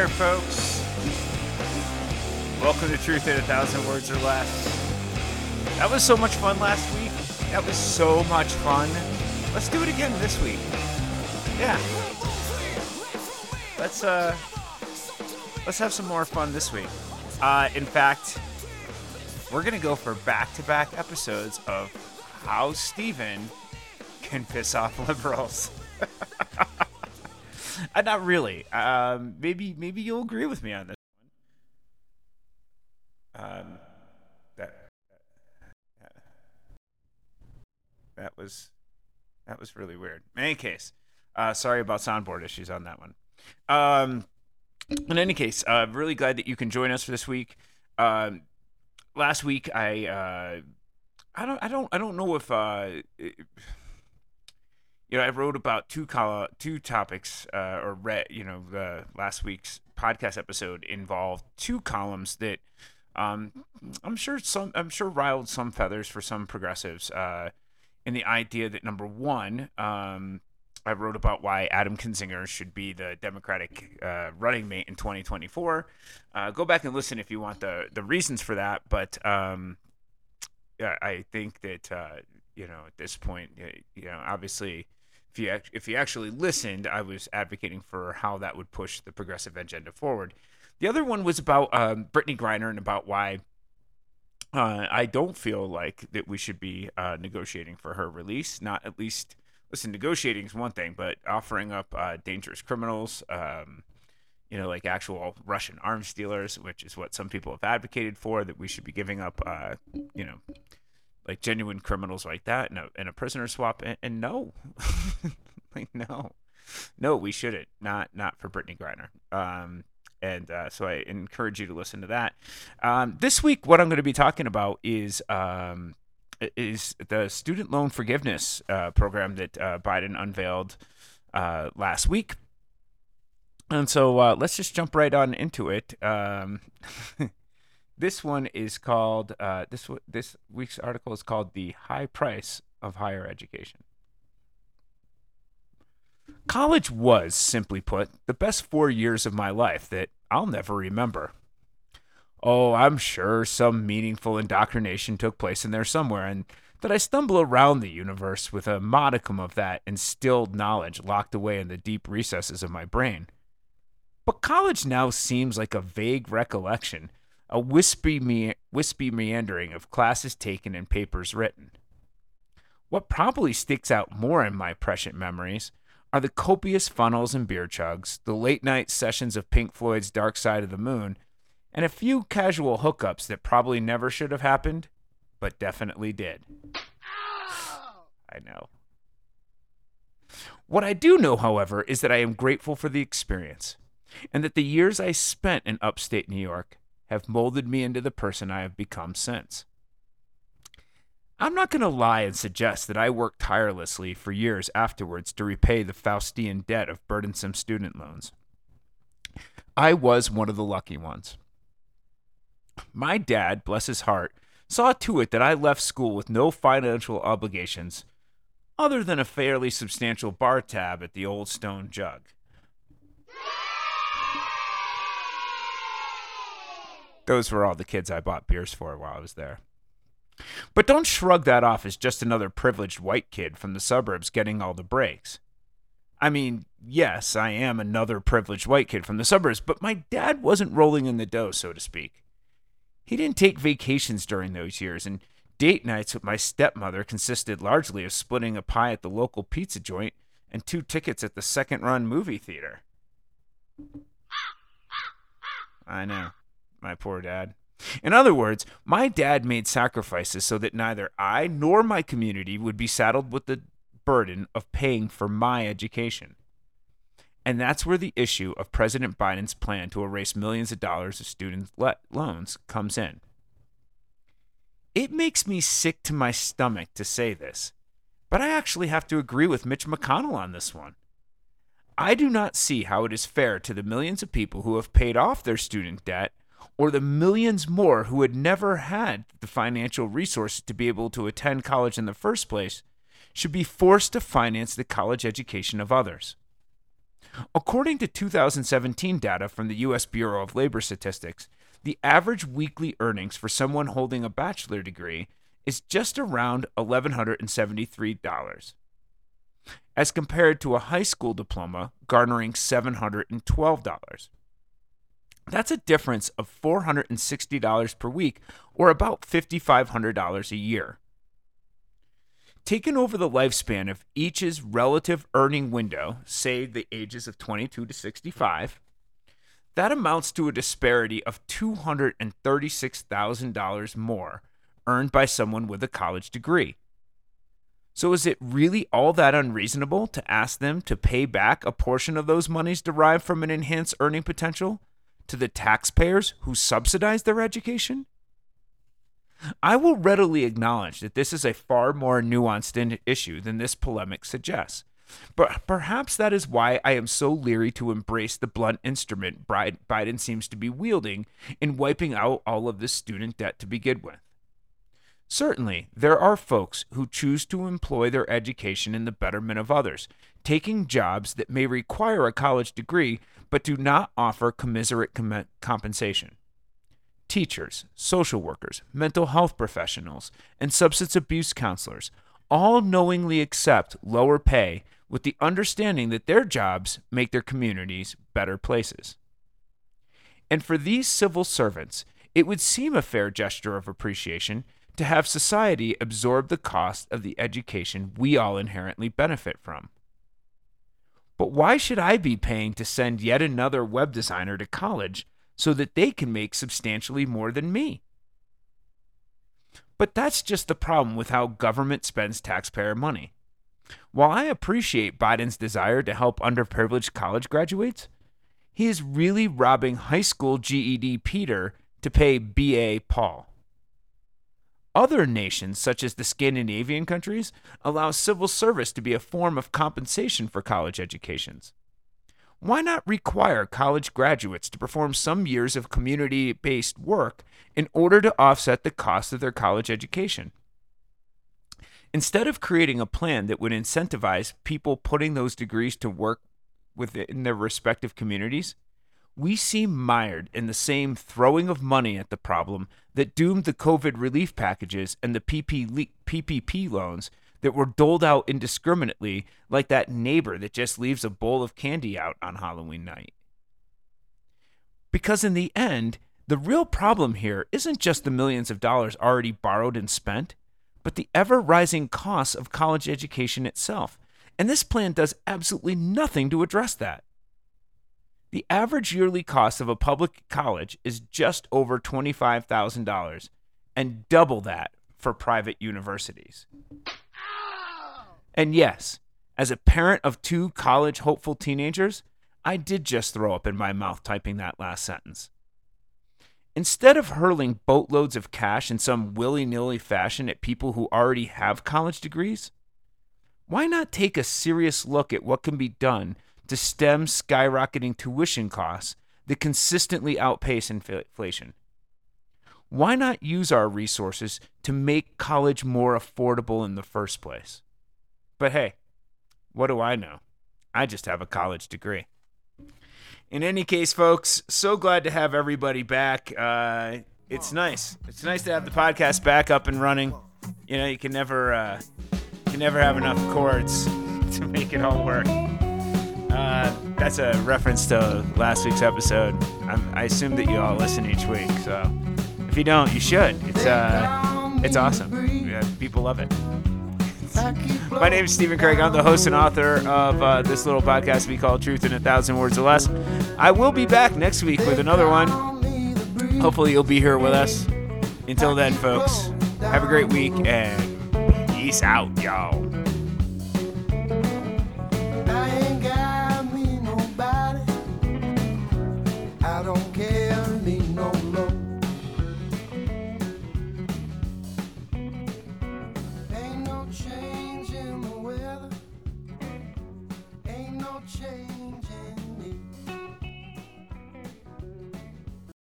there, folks. Welcome to Truth in a Thousand Words or Less. That was so much fun last week. That was so much fun. Let's do it again this week. Yeah. Let's uh let's have some more fun this week. Uh in fact, we're gonna go for back-to-back episodes of how Steven can piss off liberals. uh, not really. Um, maybe maybe you'll agree with me on this one. Um, that, that that was that was really weird. In any case, uh, sorry about soundboard issues on that one. Um, in any case, uh, really glad that you can join us for this week. Um, last week, I uh, I don't I don't I don't know if uh, it, you know I wrote about two col- two topics uh, or read you know last week's podcast episode involved two columns that um, I'm sure some I'm sure riled some feathers for some progressives uh, in the idea that number one um, I wrote about why Adam Kinzinger should be the Democratic uh, running mate in 2024. Uh, go back and listen if you want the the reasons for that. But um, I think that uh, you know at this point, you know, obviously, if you if you actually listened, I was advocating for how that would push the progressive agenda forward. The other one was about um, Brittney Griner and about why uh, I don't feel like that we should be uh, negotiating for her release. Not at least, listen, negotiating is one thing, but offering up uh, dangerous criminals, um, you know, like actual Russian arms dealers, which is what some people have advocated for, that we should be giving up, uh, you know, like genuine criminals like that in a, in a prisoner swap. And, and no, like, no, no, we shouldn't. Not, not for Brittney Griner. Um, and uh, so I encourage you to listen to that. Um, this week, what I'm going to be talking about is um, is the student loan forgiveness uh, program that uh, Biden unveiled uh, last week. And so uh, let's just jump right on into it. Um, this one is called uh, this this week's article is called "The High Price of Higher Education." College was, simply put, the best four years of my life that I'll never remember. Oh, I'm sure some meaningful indoctrination took place in there somewhere, and that I stumble around the universe with a modicum of that instilled knowledge locked away in the deep recesses of my brain. But college now seems like a vague recollection, a wispy, me- wispy meandering of classes taken and papers written. What probably sticks out more in my prescient memories are the copious funnels and beer chugs, the late night sessions of Pink Floyd's Dark Side of the Moon, and a few casual hookups that probably never should have happened, but definitely did. I know. What I do know, however, is that I am grateful for the experience, and that the years I spent in upstate New York have molded me into the person I have become since. I'm not going to lie and suggest that I worked tirelessly for years afterwards to repay the Faustian debt of burdensome student loans. I was one of the lucky ones. My dad, bless his heart, saw to it that I left school with no financial obligations other than a fairly substantial bar tab at the Old Stone Jug. Those were all the kids I bought beers for while I was there. But don't shrug that off as just another privileged white kid from the suburbs getting all the breaks. I mean, yes, I am another privileged white kid from the suburbs, but my dad wasn't rolling in the dough, so to speak. He didn't take vacations during those years, and date nights with my stepmother consisted largely of splitting a pie at the local pizza joint and two tickets at the second run movie theater. I know, my poor dad. In other words, my dad made sacrifices so that neither I nor my community would be saddled with the burden of paying for my education. And that's where the issue of President Biden's plan to erase millions of dollars of student le- loans comes in. It makes me sick to my stomach to say this, but I actually have to agree with Mitch McConnell on this one. I do not see how it is fair to the millions of people who have paid off their student debt or the millions more who had never had the financial resources to be able to attend college in the first place should be forced to finance the college education of others. According to 2017 data from the U.S. Bureau of Labor Statistics, the average weekly earnings for someone holding a bachelor degree is just around $1,173, as compared to a high school diploma garnering $712. That's a difference of $460 per week, or about $5,500 a year. Taken over the lifespan of each's relative earning window, say the ages of 22 to 65, that amounts to a disparity of $236,000 more earned by someone with a college degree. So, is it really all that unreasonable to ask them to pay back a portion of those monies derived from an enhanced earning potential to the taxpayers who subsidize their education? I will readily acknowledge that this is a far more nuanced issue than this polemic suggests. But perhaps that is why I am so leery to embrace the blunt instrument Biden seems to be wielding in wiping out all of this student debt to begin with. Certainly, there are folks who choose to employ their education in the betterment of others, taking jobs that may require a college degree but do not offer commiserate com- compensation. Teachers, social workers, mental health professionals, and substance abuse counselors all knowingly accept lower pay with the understanding that their jobs make their communities better places. And for these civil servants, it would seem a fair gesture of appreciation to have society absorb the cost of the education we all inherently benefit from. But why should I be paying to send yet another web designer to college so that they can make substantially more than me? But that's just the problem with how government spends taxpayer money. While I appreciate Biden's desire to help underprivileged college graduates, he is really robbing high school GED Peter to pay BA Paul. Other nations, such as the Scandinavian countries, allow civil service to be a form of compensation for college educations. Why not require college graduates to perform some years of community based work in order to offset the cost of their college education? Instead of creating a plan that would incentivize people putting those degrees to work within their respective communities, we seem mired in the same throwing of money at the problem that doomed the COVID relief packages and the PPP loans that were doled out indiscriminately, like that neighbor that just leaves a bowl of candy out on Halloween night. Because in the end, the real problem here isn't just the millions of dollars already borrowed and spent, but the ever rising costs of college education itself. And this plan does absolutely nothing to address that. The average yearly cost of a public college is just over $25,000 and double that for private universities. And yes, as a parent of two college hopeful teenagers, I did just throw up in my mouth typing that last sentence. Instead of hurling boatloads of cash in some willy nilly fashion at people who already have college degrees, why not take a serious look at what can be done to stem skyrocketing tuition costs that consistently outpace inflation? Why not use our resources to make college more affordable in the first place? But hey, what do I know? I just have a college degree. In any case, folks, so glad to have everybody back. Uh, it's nice. It's nice to have the podcast back up and running. You know, you can never, uh, you can never have enough chords to make it all work. Uh, that's a reference to last week's episode. I'm, i assume that you all listen each week, so if you don't, you should. It's uh, it's awesome. Yeah, people love it. My name is Stephen Craig. I'm the host and author of uh, this little podcast we call Truth in a Thousand Words or Less. I will be back next week with another one. Hopefully, you'll be here with us. Until then, folks, have a great week and peace out, y'all.